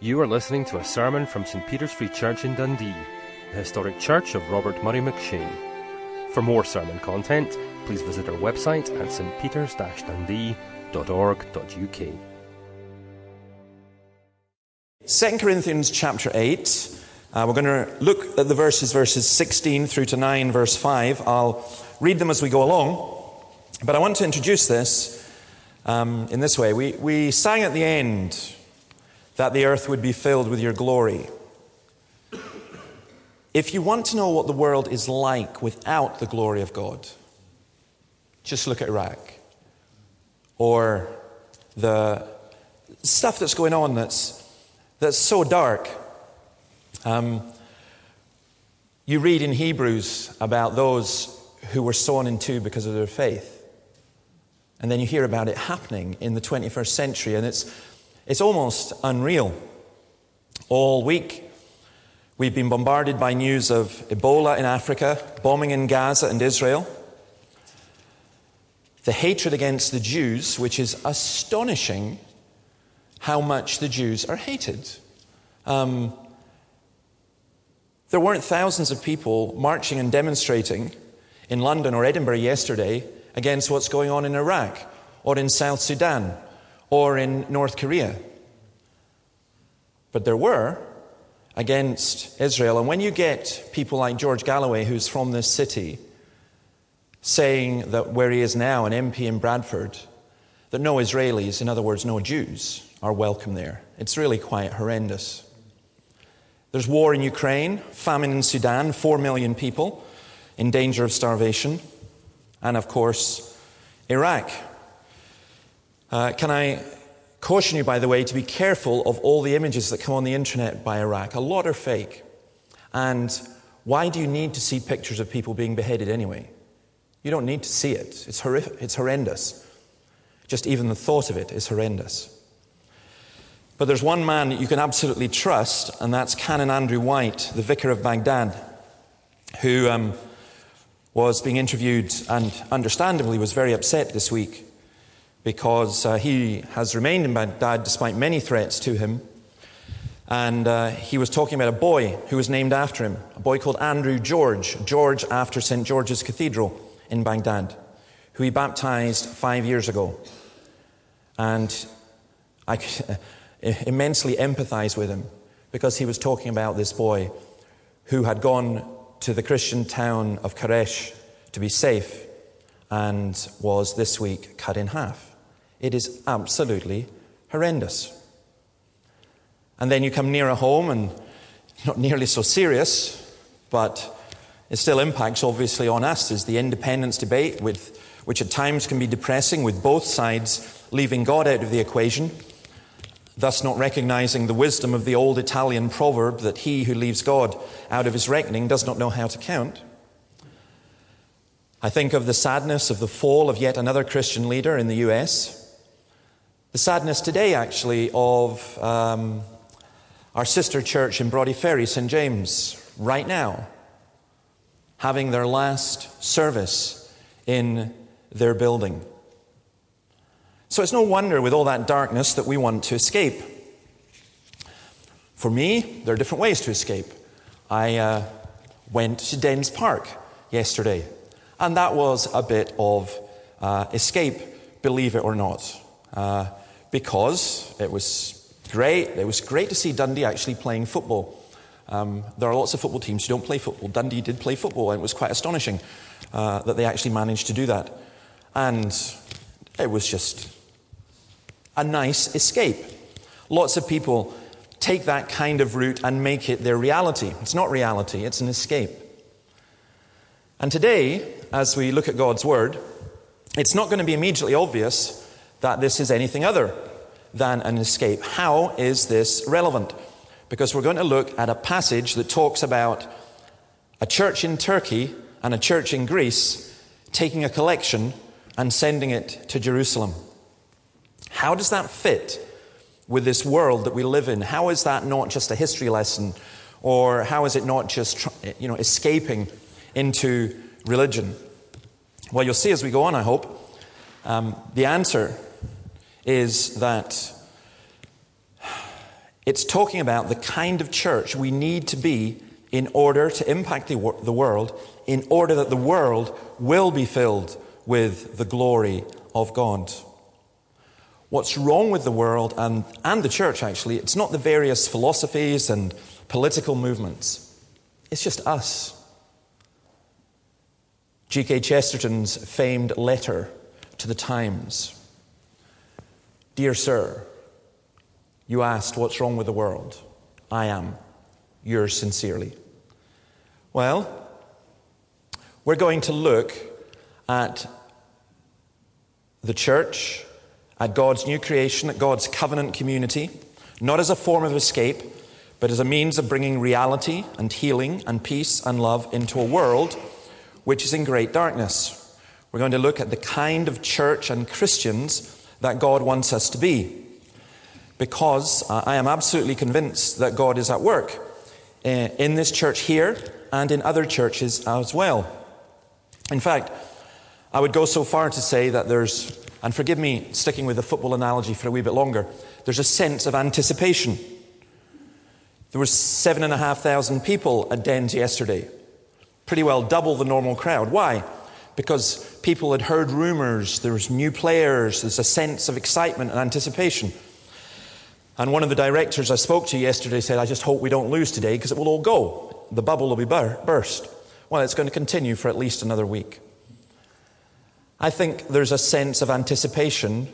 You are listening to a sermon from St Peter's Free Church in Dundee, the historic church of Robert Murray McCheyne. For more sermon content, please visit our website at stpeters-dundee.org.uk. 2 Corinthians chapter 8. Uh, we're going to look at the verses, verses 16 through to 9, verse 5. I'll read them as we go along. But I want to introduce this um, in this way. We, we sang at the end that the earth would be filled with your glory. If you want to know what the world is like without the glory of God, just look at Iraq or the stuff that's going on that's, that's so dark. Um, you read in Hebrews about those who were sawn in two because of their faith. And then you hear about it happening in the 21st century, and it's, it's almost unreal. All week, we've been bombarded by news of Ebola in Africa, bombing in Gaza and Israel, the hatred against the Jews, which is astonishing how much the Jews are hated. Um, there weren't thousands of people marching and demonstrating in London or Edinburgh yesterday against what's going on in Iraq or in South Sudan or in North Korea. But there were against Israel. And when you get people like George Galloway, who's from this city, saying that where he is now, an MP in Bradford, that no Israelis, in other words, no Jews, are welcome there, it's really quite horrendous. There's war in Ukraine, famine in Sudan, four million people in danger of starvation and, of course, Iraq. Uh, can I caution you, by the way, to be careful of all the images that come on the internet by Iraq? A lot are fake. And why do you need to see pictures of people being beheaded anyway? You don't need to see it. It's, horrific, it's horrendous. Just even the thought of it is horrendous. But there's one man you can absolutely trust, and that's Canon Andrew White, the vicar of Baghdad, who um, was being interviewed and understandably was very upset this week because uh, he has remained in Baghdad despite many threats to him. And uh, he was talking about a boy who was named after him, a boy called Andrew George, George after St. George's Cathedral in Baghdad, who he baptized five years ago. And I immensely empathize with him because he was talking about this boy who had gone to the Christian town of Qaraqosh to be safe and was this week cut in half. It is absolutely horrendous. And then you come nearer home and not nearly so serious, but it still impacts obviously on us is the independence debate with which at times can be depressing with both sides leaving God out of the equation thus not recognizing the wisdom of the old Italian proverb that he who leaves God out of his reckoning does not know how to count. I think of the sadness of the fall of yet another Christian leader in the US. The sadness today, actually, of um, our sister church in Broughty Ferry, St. James, right now, having their last service in their building. So it's no wonder with all that darkness that we want to escape. For me, there are different ways to escape. I uh, went to Dens Park yesterday, and that was a bit of uh, escape, believe it or not, uh, because it was great. It was great to see Dundee actually playing football. Um, there are lots of football teams who don't play football. Dundee did play football, and it was quite astonishing uh, that they actually managed to do that. And it was just a nice escape. Lots of people take that kind of route and make it their reality. It's not reality, it's an escape. And today, as we look at God's Word, it's not going to be immediately obvious that this is anything other than an escape. How is this relevant? Because we're going to look at a passage that talks about a church in Turkey and a church in Greece taking a collection and sending it to Jerusalem. How does that fit with this world that we live in? How is that not just a history lesson? Or how is it not just you know, escaping into religion? Well, you'll see as we go on, I hope. Um, the answer is that It's talking about the kind of church we need to be in order to impact the, the world, in order that the world will be filled with the glory of God. What's wrong with the world and, and the church, actually, it's not the various philosophies and political movements, it's just us. G.K. Chesterton's famed letter to the Times Dear Sir, you asked what's wrong with the world. I am. Yours sincerely. Well, we're going to look at the church, at God's new creation, at God's covenant community, not as a form of escape, but as a means of bringing reality and healing and peace and love into a world which is in great darkness. We're going to look at the kind of church and Christians that God wants us to be. Because uh, I am absolutely convinced that God is at work uh, in this church here and in other churches as well. In fact, I would go so far to say that there's, and forgive me sticking with the football analogy for a wee bit longer, there's a sense of anticipation. There were seven and a half thousand people at Dens yesterday, pretty well double the normal crowd. Why? Because people had heard rumors, there was new players, there's a sense of excitement and anticipation. And one of the directors I spoke to yesterday said, I just hope we don't lose today because it will all go. The bubble will be burst. Well, it's going to continue for at least another week. I think there's a sense of anticipation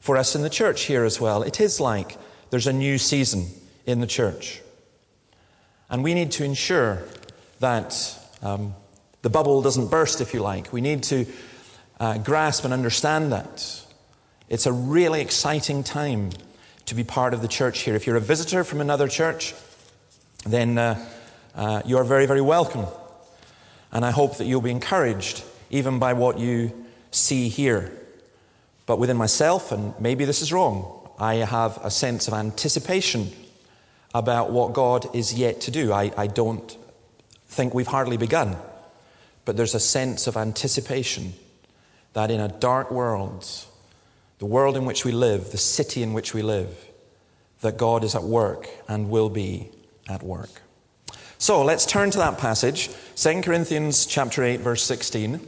for us in the church here as well. It is like there's a new season in the church. And we need to ensure that um, the bubble doesn't burst, if you like. We need to uh, grasp and understand that. It's a really exciting time to be part of the church here. If you're a visitor from another church, then uh, uh, you are very, very welcome. And I hope that you'll be encouraged even by what you see here. But within myself, and maybe this is wrong, I have a sense of anticipation about what God is yet to do. I, I don't think we've hardly begun, but there's a sense of anticipation that in a dark world, the world in which we live, the city in which we live, that God is at work and will be at work. So let's turn to that passage, 2 Corinthians chapter 8 verse 16.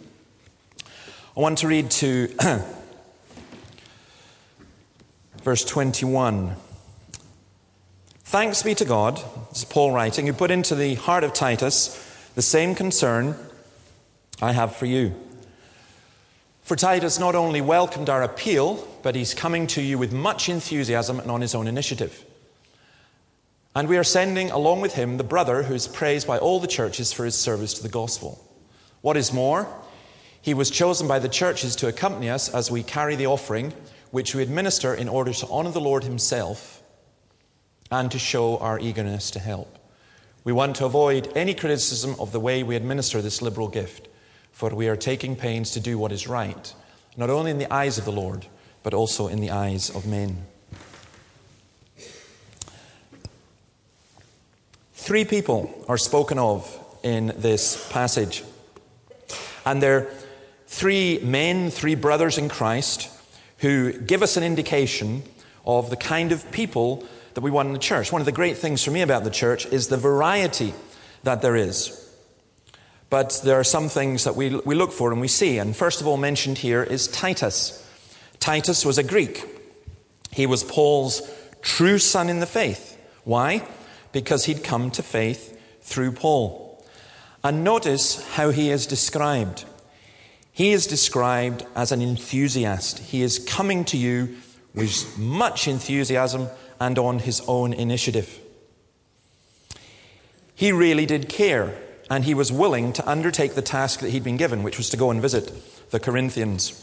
I want to read to verse 21. Thanks be to God, this is Paul writing, who put into the heart of Titus the same concern I have for you. For Titus not only welcomed our appeal, but he's coming to you with much enthusiasm and on his own initiative. And we are sending along with him the brother who is praised by all the churches for his service to the gospel. What is more, he was chosen by the churches to accompany us as we carry the offering, which we administer in order to honor the Lord himself and to show our eagerness to help. We want to avoid any criticism of the way we administer this liberal gift for we are taking pains to do what is right, not only in the eyes of the Lord, but also in the eyes of men. Three people are spoken of in this passage. And they're three men, three brothers in Christ, who give us an indication of the kind of people that we want in the church. One of the great things for me about the church is the variety that there is. But there are some things that we, we look for and we see. And first of all, mentioned here is Titus. Titus was a Greek. He was Paul's true son in the faith. Why? Because he'd come to faith through Paul. And notice how he is described. He is described as an enthusiast. He is coming to you with much enthusiasm and on his own initiative. He really did care and he was willing to undertake the task that he'd been given, which was to go and visit the Corinthians.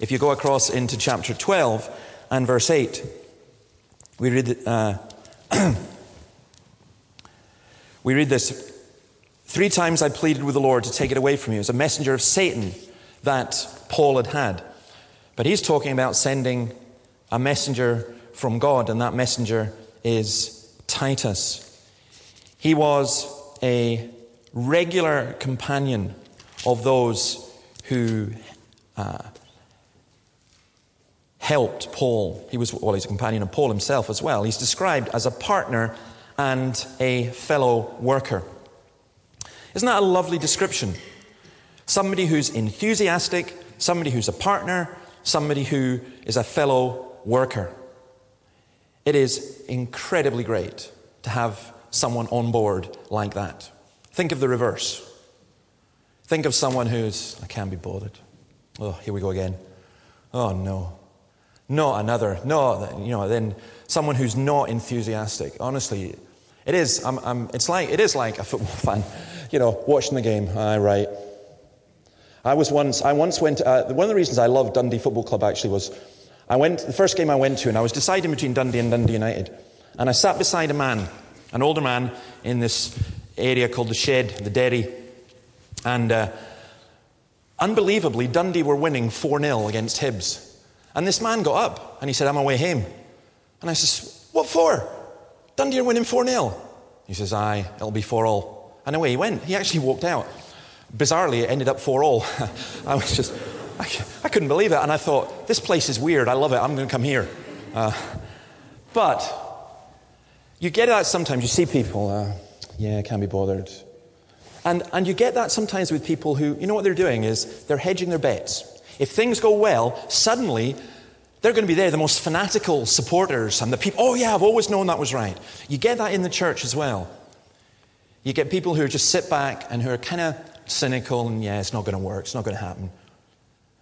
If you go across into chapter 12 and verse 8, we read, uh, we read this Three times I pleaded with the Lord to take it away from you. As a messenger of Satan that Paul had had. But he's talking about sending a messenger from God, and that messenger is Titus. He was a regular companion of those who uh, helped Paul. He was, well, he's a companion of Paul himself as well. He's described as a partner and a fellow worker. Isn't that a lovely description? Somebody who's enthusiastic, somebody who's a partner, somebody who is a fellow worker. It is incredibly great to have someone on board like that. Think of the reverse. Think of someone who's, I can't be bothered. Oh, here we go again. Oh, no. Not another. No, you know, then someone who's not enthusiastic. Honestly, it is, I'm, I'm, it's like, it is like a football fan, you know, watching the game. Aye, right. I was once, I once went, uh, one of the reasons I love Dundee Football Club actually was I went, the first game I went to, and I was deciding between Dundee and Dundee United. And I sat beside a man, an older man, in this area called the Shed, the Derry. And uh, unbelievably, Dundee were winning 4 0 against Hibs. And this man got up and he said, I'm away home. And I says, What for? Dundee are winning 4 0. He says, Aye, it'll be 4 all. And away he went. He actually walked out. Bizarrely, it ended up 4 all. I was just, I, I, couldn't believe it. And I thought, This place is weird. I love it. I'm going to come here. Uh, but you get that sometimes. You see people, uh, yeah, can't be bothered. And, and you get that sometimes with people who, you know what they're doing is they're hedging their bets. If things go well, suddenly they're going to be there, the most fanatical supporters and the people, oh yeah, I've always known that was right. You get that in the church as well. You get people who just sit back and who are kind of cynical and yeah, it's not going to work, it's not going to happen.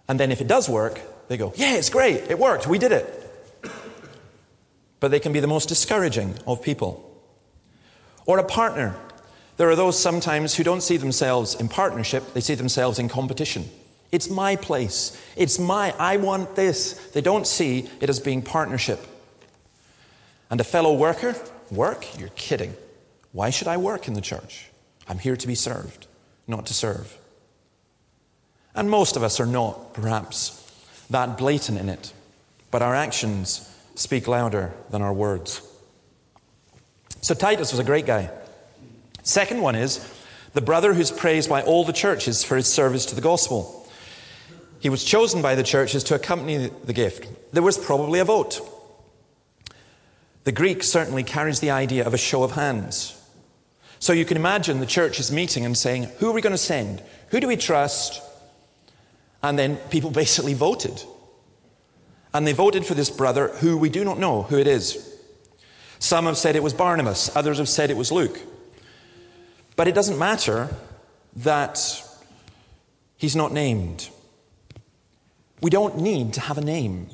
And then if it does work, they go, yeah, it's great, it worked, we did it. But they can be the most discouraging of people. Or a partner. There are those sometimes who don't see themselves in partnership, they see themselves in competition. It's my place. It's my, I want this. They don't see it as being partnership. And a fellow worker, work? You're kidding. Why should I work in the church? I'm here to be served, not to serve. And most of us are not, perhaps, that blatant in it, but our actions speak louder than our words. So Titus was a great guy. Second one is the brother who's praised by all the churches for his service to the gospel. He was chosen by the churches to accompany the gift. There was probably a vote. The Greek certainly carries the idea of a show of hands. So you can imagine the churches meeting and saying, Who are we going to send? Who do we trust? And then people basically voted. And they voted for this brother who we do not know who it is. Some have said it was Barnabas, others have said it was Luke. But it doesn't matter that he's not named. We don't need to have a name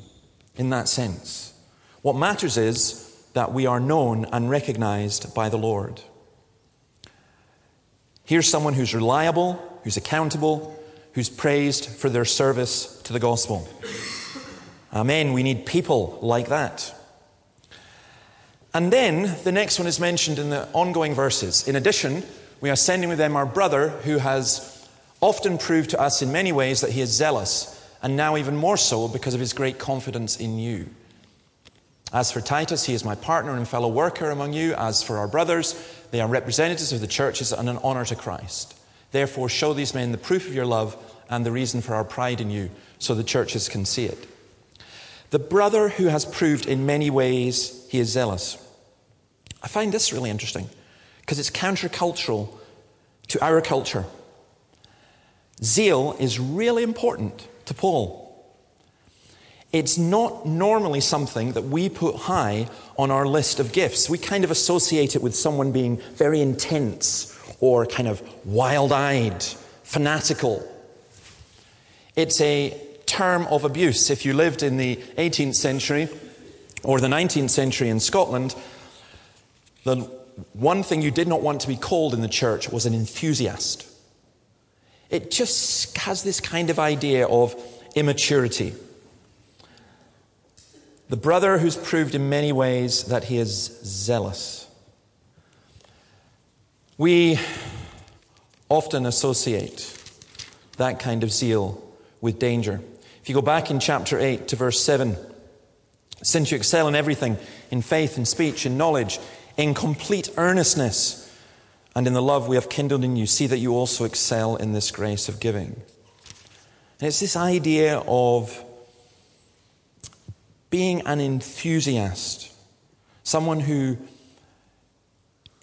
in that sense. What matters is that we are known and recognized by the Lord. Here's someone who's reliable, who's accountable, who's praised for their service to the gospel. Amen. We need people like that. And then the next one is mentioned in the ongoing verses. In addition, we are sending with them our brother who has often proved to us in many ways that he is zealous and now even more so because of his great confidence in you. As for Titus, he is my partner and fellow worker among you. As for our brothers, they are representatives of the churches and an honor to Christ. Therefore, show these men the proof of your love and the reason for our pride in you, so the churches can see it. The brother who has proved in many ways he is zealous. I find this really interesting because it's countercultural to our culture. Zeal is really important to Paul. It's not normally something that we put high on our list of gifts. We kind of associate it with someone being very intense or kind of wild eyed, fanatical. It's a term of abuse. If you lived in the 18th century or the 19th century in Scotland, the one thing you did not want to be called in the church was an enthusiast. It just has this kind of idea of immaturity. The brother who's proved in many ways that he is zealous. We often associate that kind of zeal with danger. If you go back in chapter 8 to verse 7, since you excel in everything, in faith, in speech, in knowledge, in complete earnestness, and in the love we have kindled in you, see that you also excel in this grace of giving. And it's this idea of being an enthusiast, someone who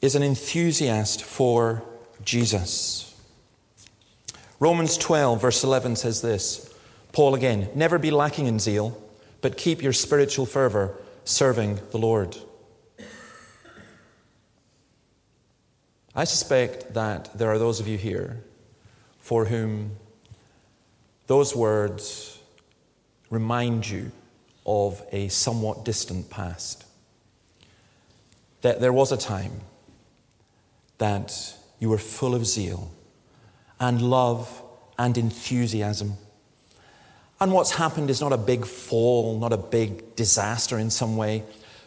is an enthusiast for Jesus. Romans 12, verse 11 says this Paul again, never be lacking in zeal, but keep your spiritual fervor serving the Lord. I suspect that there are those of you here for whom those words remind you of a somewhat distant past. That there was a time that you were full of zeal and love and enthusiasm. And what's happened is not a big fall, not a big disaster in some way,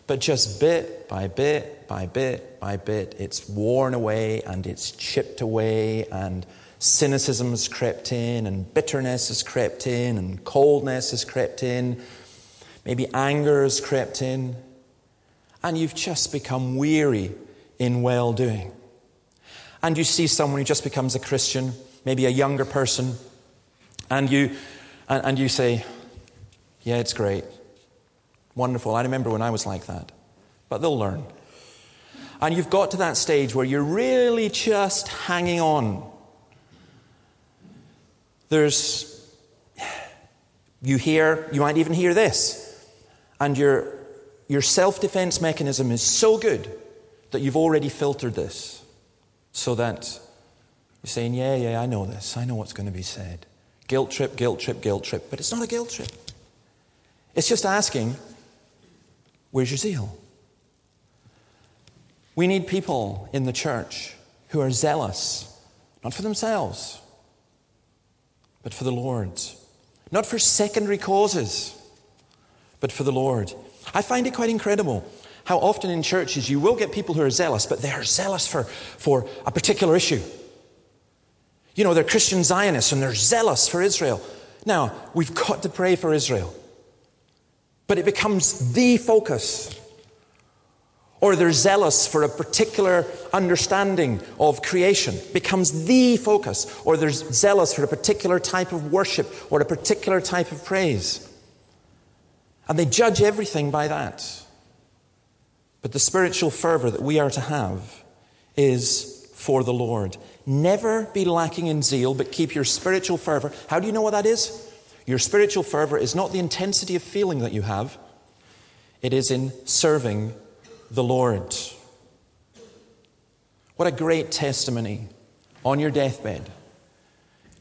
but just bit by bit by bit by bit, it's worn away and it's chipped away, and cynicism has crept in, and bitterness has crept in, and coldness has crept in, maybe anger has crept in, and you've just become weary in well doing. And you see someone who just becomes a Christian, maybe a younger person, and you, and, and you say, Yeah, it's great. Wonderful. I remember when I was like that. But they'll learn. And you've got to that stage where you're really just hanging on. There's, you hear, you might even hear this, and your, your self defense mechanism is so good that you've already filtered this so that you're saying, Yeah, yeah, I know this. I know what's going to be said. Guilt trip, guilt trip, guilt trip. But it's not a guilt trip. It's just asking, Where's your zeal? We need people in the church who are zealous, not for themselves, but for the Lord. Not for secondary causes, but for the Lord. I find it quite incredible how often in churches you will get people who are zealous, but they are zealous for, for a particular issue. You know, they're Christian Zionists and they're zealous for Israel. Now, we've got to pray for Israel. But it becomes the focus. Or they're zealous for a particular understanding of creation, becomes the focus. Or they're zealous for a particular type of worship or a particular type of praise. And they judge everything by that. But the spiritual fervor that we are to have is for the Lord. Never be lacking in zeal, but keep your spiritual fervor. How do you know what that is? Your spiritual fervor is not the intensity of feeling that you have, it is in serving the Lord. What a great testimony on your deathbed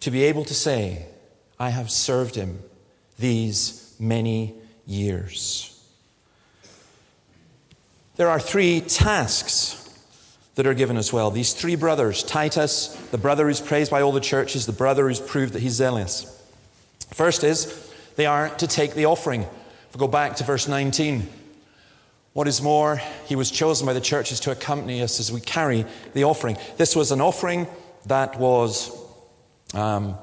to be able to say, I have served him these many years. There are three tasks that are given as well. These three brothers Titus, the brother who's praised by all the churches, the brother who's proved that he's zealous. First is, they are to take the offering. If we go back to verse 19, what is more, he was chosen by the churches to accompany us as we carry the offering. This was an offering that was um,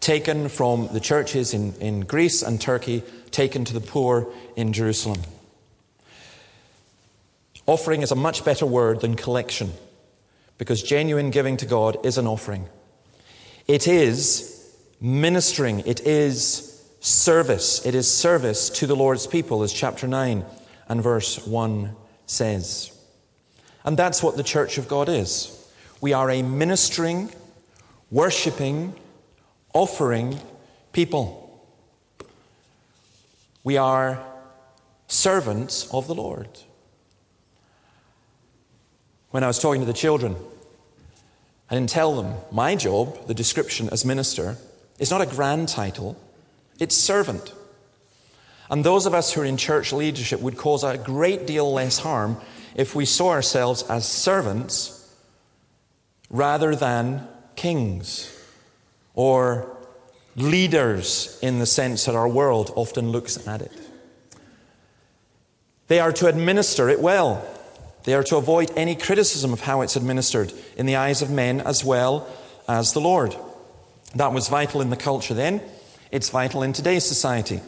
taken from the churches in, in Greece and Turkey, taken to the poor in Jerusalem. Offering is a much better word than collection because genuine giving to God is an offering. It is ministering, it is service. It is service to the Lord's people, as chapter 9 and verse 1 says. And that's what the church of God is. We are a ministering, worshipping, offering people. We are servants of the Lord. When I was talking to the children, I didn't tell them my job, the description as minister, is not a grand title, it's servant. And those of us who are in church leadership would cause a great deal less harm if we saw ourselves as servants rather than kings or leaders in the sense that our world often looks at it. They are to administer it well. They are to avoid any criticism of how it's administered in the eyes of men as well as the Lord. That was vital in the culture then. It's vital in today's society.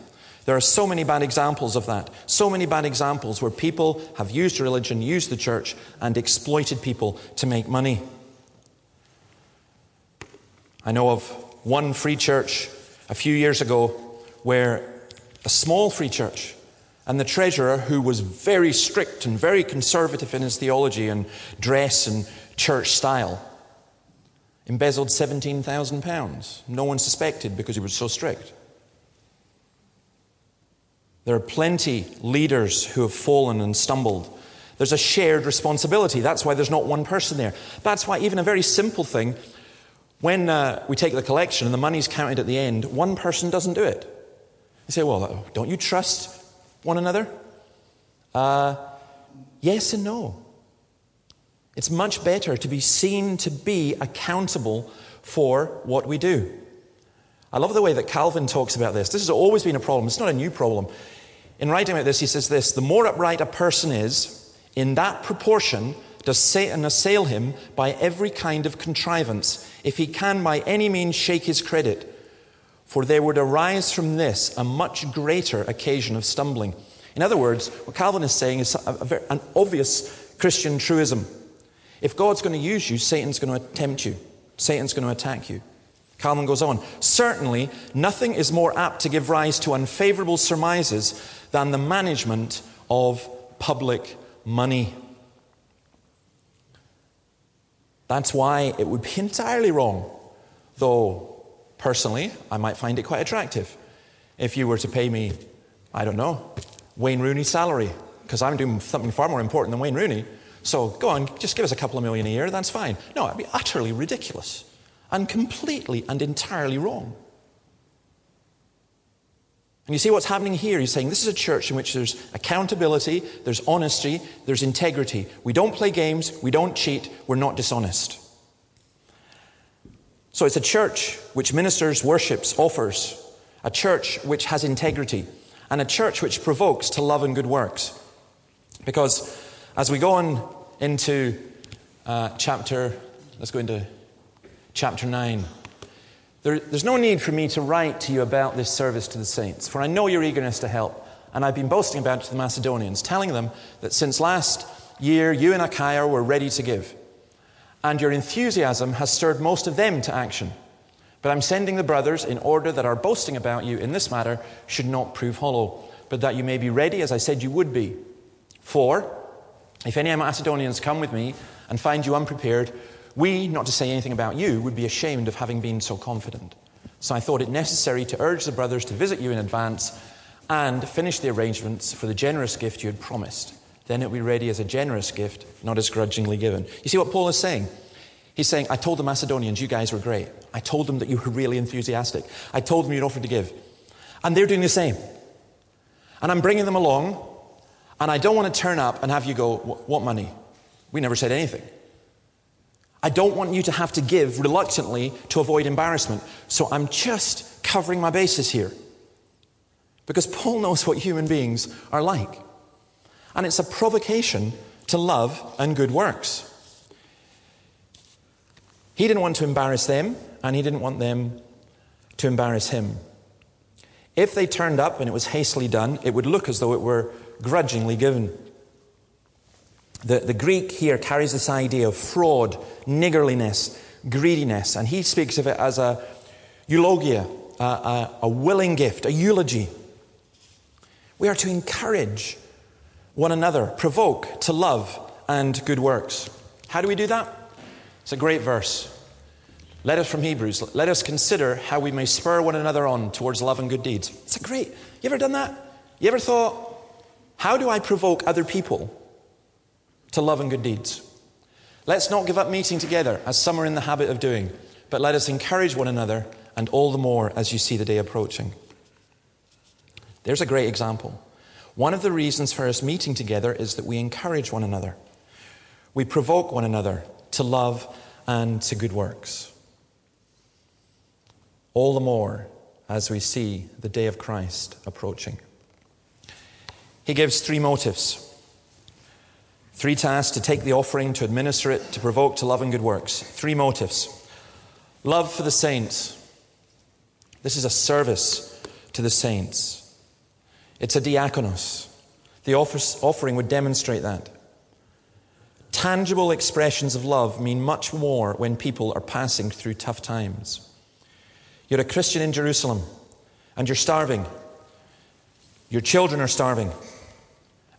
There are so many bad examples of that. So many bad examples where people have used religion, used the church, and exploited people to make money. I know of one free church a few years ago where a small free church And the treasurer, who was very strict and very conservative in his theology and dress and church style, embezzled £17,000. No one suspected because he was so strict. There are plenty leaders who have fallen and stumbled. There's a shared responsibility. That's why there's not one person there. That's why even a very simple thing, when uh, we take the collection and the money's counted at the end, one person doesn't do it. You say, well, don't you trust one another? Uh, yes and no. It's much better to be seen to be accountable for what we do. I love the way that Calvin talks about this. This has always been a problem, it's not a new problem. In writing about this, he says this The more upright a person is, in that proportion does Satan assail him by every kind of contrivance, if he can by any means shake his credit. For there would arise from this a much greater occasion of stumbling. In other words, what Calvin is saying is very, an obvious Christian truism. If God's going to use you, Satan's going to tempt you, Satan's going to attack you. Calvin goes on Certainly, nothing is more apt to give rise to unfavorable surmises than the management of public money. That's why it would be entirely wrong, though personally I might find it quite attractive. If you were to pay me, I don't know, Wayne Rooney's salary, because I'm doing something far more important than Wayne Rooney. So go on, just give us a couple of million a year, that's fine. No, it'd be utterly ridiculous and completely and entirely wrong. And you see what's happening here? He's saying this is a church in which there's accountability, there's honesty, there's integrity. We don't play games, we don't cheat, we're not dishonest. So it's a church which ministers, worships, offers, a church which has integrity, and a church which provokes to love and good works. Because as we go on into uh, chapter, let's go into chapter 9. There, there's no need for me to write to you about this service to the saints, for I know your eagerness to help. And I've been boasting about it to the Macedonians, telling them that since last year you and Achaia were ready to give. And your enthusiasm has stirred most of them to action. But I'm sending the brothers in order that our boasting about you in this matter should not prove hollow, but that you may be ready as I said you would be. For, if any Macedonians come with me and find you unprepared, we, not to say anything about you, would be ashamed of having been so confident. So I thought it necessary to urge the brothers to visit you in advance and finish the arrangements for the generous gift you had promised. Then it would be ready as a generous gift, not as grudgingly given. You see what Paul is saying? He's saying, I told the Macedonians, you guys were great. I told them that you were really enthusiastic. I told them you'd offered to give. And they're doing the same. And I'm bringing them along, and I don't want to turn up and have you go, What money? We never said anything. I don't want you to have to give reluctantly to avoid embarrassment. So I'm just covering my bases here. Because Paul knows what human beings are like. And it's a provocation to love and good works. He didn't want to embarrass them, and he didn't want them to embarrass him. If they turned up and it was hastily done, it would look as though it were grudgingly given. The, the Greek here carries this idea of fraud, niggardliness, greediness, and he speaks of it as a eulogia, a, a, a willing gift, a eulogy. We are to encourage one another, provoke to love and good works. How do we do that? It's a great verse. Let us from Hebrews, let us consider how we may spur one another on towards love and good deeds. It's a great. You ever done that? You ever thought, how do I provoke other people to love and good deeds. Let's not give up meeting together, as some are in the habit of doing, but let us encourage one another, and all the more as you see the day approaching. There's a great example. One of the reasons for us meeting together is that we encourage one another. We provoke one another to love and to good works. All the more as we see the day of Christ approaching. He gives three motives Three tasks to take the offering, to administer it, to provoke to love and good works. Three motives. Love for the saints. This is a service to the saints. It's a diakonos. The offering would demonstrate that. Tangible expressions of love mean much more when people are passing through tough times. You're a Christian in Jerusalem and you're starving. Your children are starving.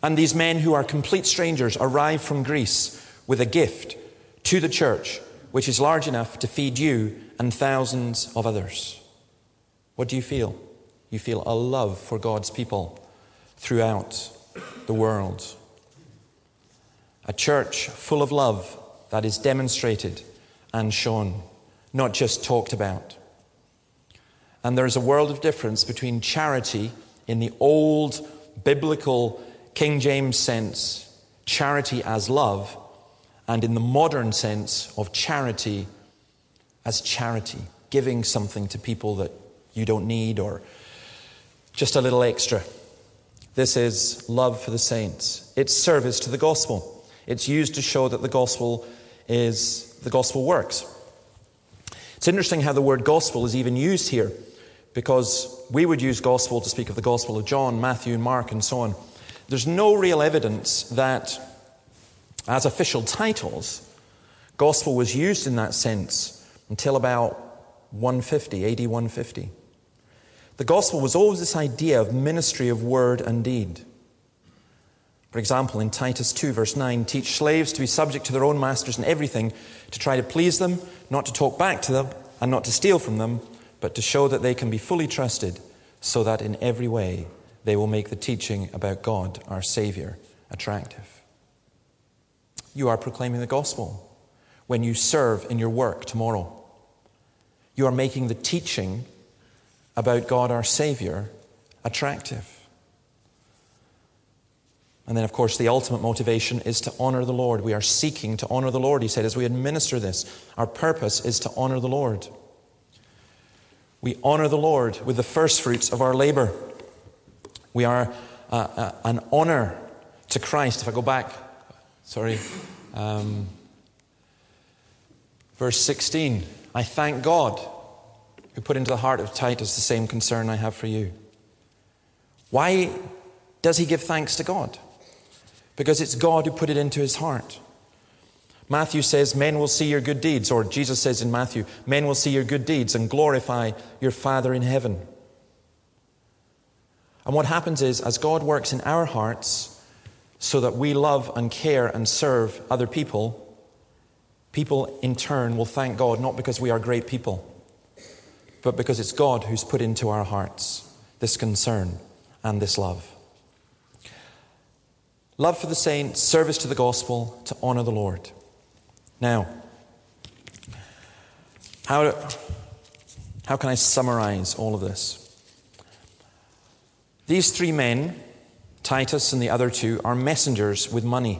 And these men who are complete strangers arrive from Greece with a gift to the church, which is large enough to feed you and thousands of others. What do you feel? You feel a love for God's people throughout the world. A church full of love that is demonstrated and shown, not just talked about. And there is a world of difference between charity in the old biblical King James sense, charity as love, and in the modern sense of charity as charity, giving something to people that you don't need or just a little extra. This is love for the saints. It's service to the gospel. It's used to show that the gospel is the gospel works. It's interesting how the word gospel is even used here because we would use gospel to speak of the gospel of John, Matthew, Mark, and so on. There's no real evidence that, as official titles, gospel was used in that sense until about 150, AD 150. The gospel was always this idea of ministry of word and deed. For example, in Titus 2, verse 9, teach slaves to be subject to their own masters in everything, to try to please them, not to talk back to them, and not to steal from them, but to show that they can be fully trusted, so that in every way they will make the teaching about God, our Savior, attractive. You are proclaiming the gospel when you serve in your work tomorrow. You are making the teaching about God, our Savior, attractive. And then, of course, the ultimate motivation is to honor the Lord. We are seeking to honor the Lord, he said, as we administer this. Our purpose is to honor the Lord. We honor the Lord with the first fruits of our labor. We are uh, uh, an honor to Christ. If I go back, sorry, um, verse 16 I thank God who put into the heart of Titus the same concern I have for you. Why does he give thanks to God? Because it's God who put it into his heart. Matthew says, Men will see your good deeds, or Jesus says in Matthew, Men will see your good deeds and glorify your Father in heaven. And what happens is, as God works in our hearts so that we love and care and serve other people, people in turn will thank God not because we are great people, but because it's God who's put into our hearts this concern and this love. Love for the saints, service to the gospel, to honor the Lord. Now, how, how can I summarize all of this? These three men, Titus and the other two, are messengers with money.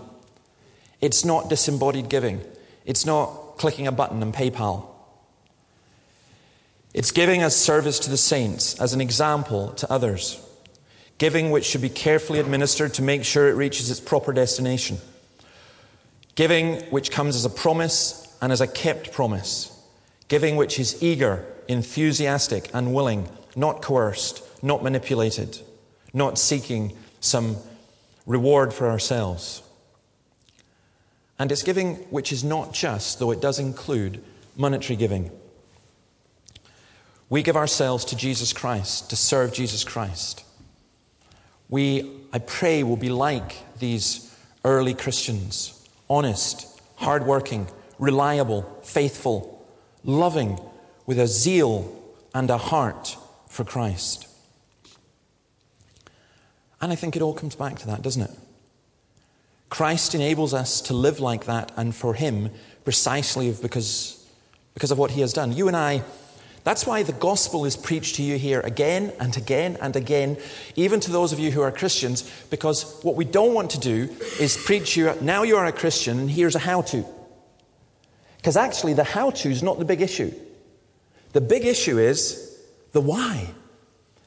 It's not disembodied giving, it's not clicking a button in PayPal. It's giving as service to the saints, as an example to others. Giving which should be carefully administered to make sure it reaches its proper destination. Giving which comes as a promise and as a kept promise. Giving which is eager, enthusiastic, and willing, not coerced, not manipulated not seeking some reward for ourselves. And it's giving which is not just, though it does include monetary giving. We give ourselves to Jesus Christ, to serve Jesus Christ. We, I pray, will be like these early Christians honest, hardworking, reliable, faithful, loving, with a zeal and a heart for Christ. And I think it all comes back to that, doesn't it? Christ enables us to live like that and for Him precisely because, because of what He has done. You and I, that's why the gospel is preached to you here again and again and again, even to those of you who are Christians, because what we don't want to do is preach you, now you are a Christian and here's a how to. Because actually, the how to is not the big issue. The big issue is the why.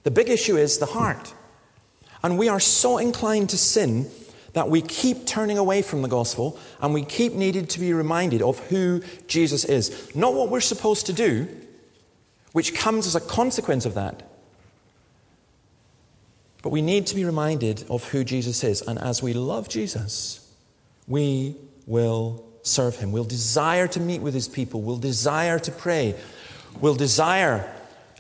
The big issue is the heart. And we are so inclined to sin that we keep turning away from the gospel and we keep needing to be reminded of who Jesus is. Not what we're supposed to do, which comes as a consequence of that. But we need to be reminded of who Jesus is. And as we love Jesus, we will serve him. We'll desire to meet with his people. We'll desire to pray. We'll desire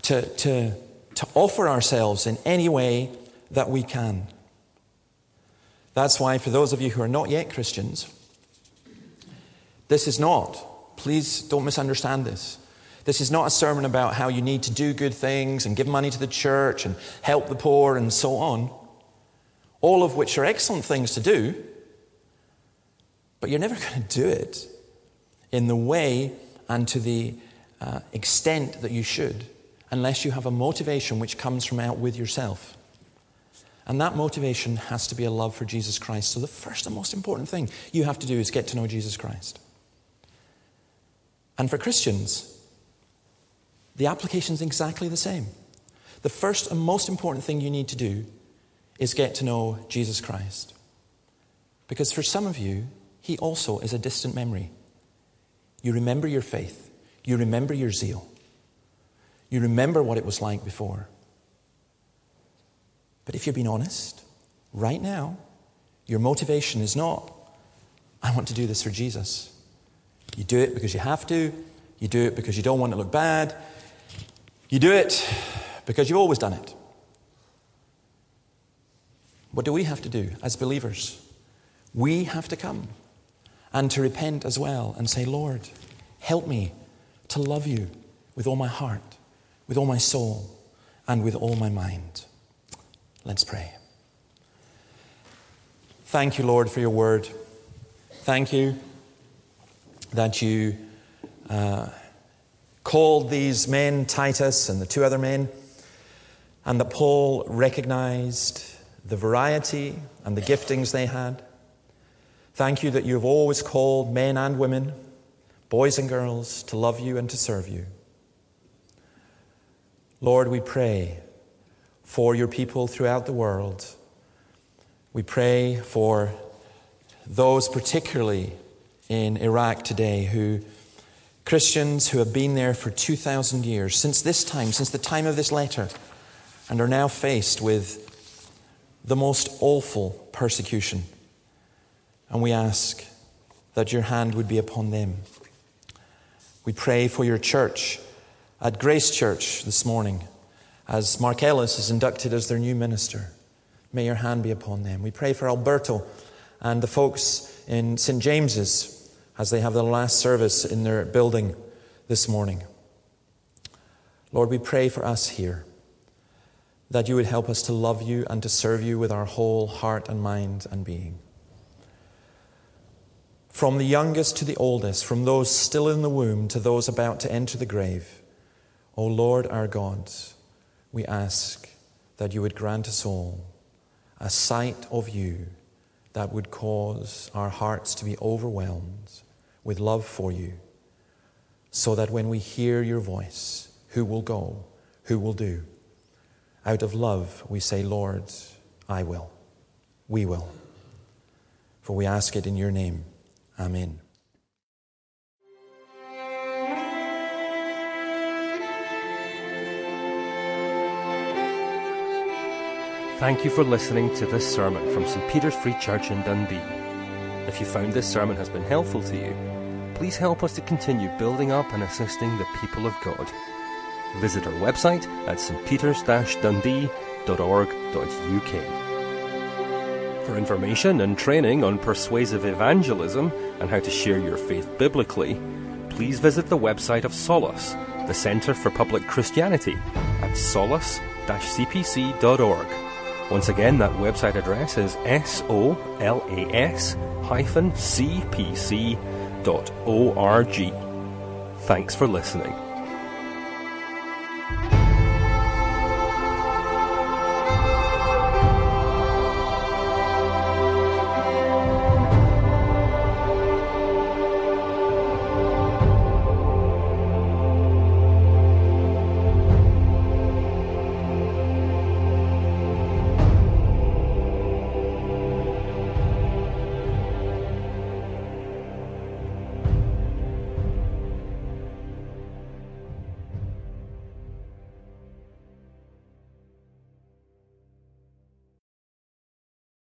to, to, to offer ourselves in any way that we can. That's why, for those of you who are not yet Christians, this is not, please don't misunderstand this. This is not a sermon about how you need to do good things and give money to the church and help the poor and so on, all of which are excellent things to do, but you're never going to do it in the way and to the uh, extent that you should unless you have a motivation which comes from out with yourself. And that motivation has to be a love for Jesus Christ. So, the first and most important thing you have to do is get to know Jesus Christ. And for Christians, the application is exactly the same. The first and most important thing you need to do is get to know Jesus Christ. Because for some of you, he also is a distant memory. You remember your faith, you remember your zeal, you remember what it was like before. But if you're being honest, right now, your motivation is not, I want to do this for Jesus. You do it because you have to, you do it because you don't want to look bad, you do it because you've always done it. What do we have to do as believers? We have to come and to repent as well and say, Lord, help me to love you with all my heart, with all my soul, and with all my mind. Let's pray. Thank you, Lord, for your word. Thank you that you. Uh, called these men, Titus and the two other men, and that Paul recognized the variety and the giftings they had. Thank you that you have always called men and women, boys and girls, to love you and to serve you. Lord, we pray for your people throughout the world. We pray for those, particularly in Iraq today, who Christians who have been there for 2,000 years, since this time, since the time of this letter, and are now faced with the most awful persecution. And we ask that your hand would be upon them. We pray for your church at Grace Church this morning as Mark Ellis is inducted as their new minister. May your hand be upon them. We pray for Alberto and the folks in St. James's as they have the last service in their building this morning. Lord, we pray for us here that you would help us to love you and to serve you with our whole heart and mind and being. From the youngest to the oldest, from those still in the womb to those about to enter the grave, O Lord our God, we ask that you would grant us all a sight of you that would cause our hearts to be overwhelmed with love for you, so that when we hear your voice, who will go, who will do? Out of love, we say, Lord, I will. We will. For we ask it in your name. Amen. Thank you for listening to this sermon from St. Peter's Free Church in Dundee. If you found this sermon has been helpful to you, please help us to continue building up and assisting the people of God. Visit our website at stpeters-dundee.org.uk. For information and training on persuasive evangelism and how to share your faith biblically, please visit the website of Solas, the Centre for Public Christianity, at solas-cpc.org. Once again, that website address is solas-cpc.org. Thanks for listening.